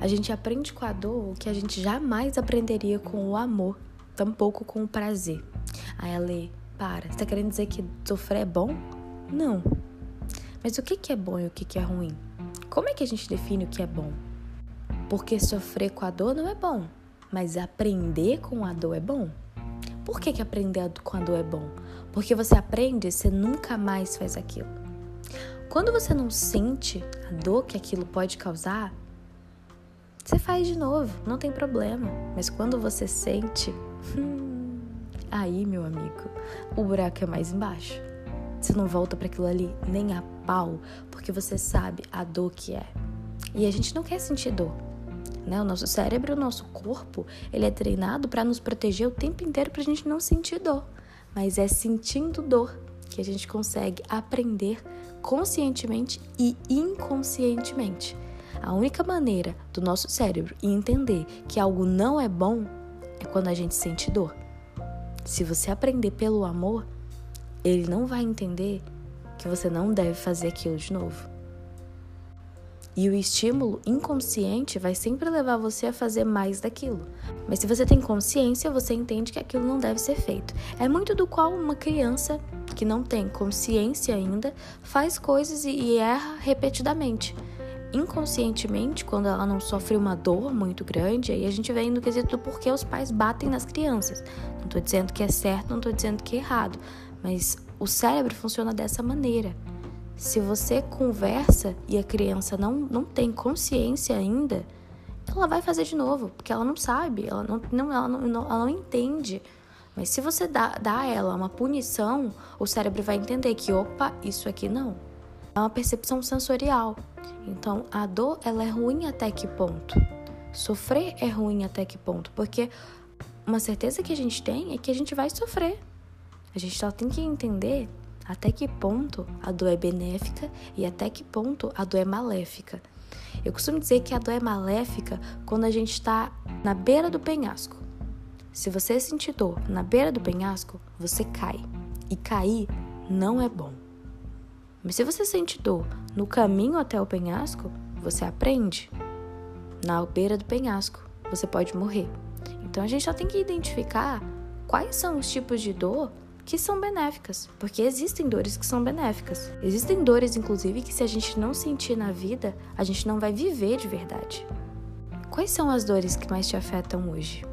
A gente aprende com a dor o que a gente jamais aprenderia com o amor, tampouco com o prazer. Aí a lei, para, você tá querendo dizer que sofrer é bom? Não. Mas o que, que é bom e o que, que é ruim? Como é que a gente define o que é bom? Porque sofrer com a dor não é bom, mas aprender com a dor é bom. Por que, que aprender com a dor é bom? Porque você aprende, você nunca mais faz aquilo. Quando você não sente a dor que aquilo pode causar, você faz de novo, não tem problema. Mas quando você sente, hum, aí, meu amigo, o buraco é mais embaixo. Você não volta para aquilo ali nem a pau, porque você sabe a dor que é. E a gente não quer sentir dor. Né? O nosso cérebro, o nosso corpo, ele é treinado para nos proteger o tempo inteiro para a gente não sentir dor. Mas é sentindo dor que a gente consegue aprender conscientemente e inconscientemente. A única maneira do nosso cérebro entender que algo não é bom é quando a gente sente dor. Se você aprender pelo amor, ele não vai entender que você não deve fazer aquilo de novo. E o estímulo inconsciente vai sempre levar você a fazer mais daquilo. Mas se você tem consciência, você entende que aquilo não deve ser feito. É muito do qual uma criança que não tem consciência ainda faz coisas e erra repetidamente inconscientemente, quando ela não sofre uma dor muito grande, aí a gente vem no quesito do porquê os pais batem nas crianças. Não estou dizendo que é certo, não estou dizendo que é errado, mas o cérebro funciona dessa maneira. Se você conversa e a criança não, não tem consciência ainda, ela vai fazer de novo, porque ela não sabe, ela não, não, ela não, ela não entende. Mas se você dá, dá a ela uma punição, o cérebro vai entender que, opa, isso aqui não. É uma percepção sensorial. Então, a dor, ela é ruim até que ponto? Sofrer é ruim até que ponto? Porque uma certeza que a gente tem é que a gente vai sofrer. A gente só tem que entender até que ponto a dor é benéfica e até que ponto a dor é maléfica. Eu costumo dizer que a dor é maléfica quando a gente está na beira do penhasco. Se você sentir dor na beira do penhasco, você cai. E cair não é bom. Mas se você sente dor no caminho até o penhasco, você aprende. Na beira do penhasco, você pode morrer. Então a gente só tem que identificar quais são os tipos de dor que são benéficas, porque existem dores que são benéficas. Existem dores, inclusive, que se a gente não sentir na vida, a gente não vai viver de verdade. Quais são as dores que mais te afetam hoje?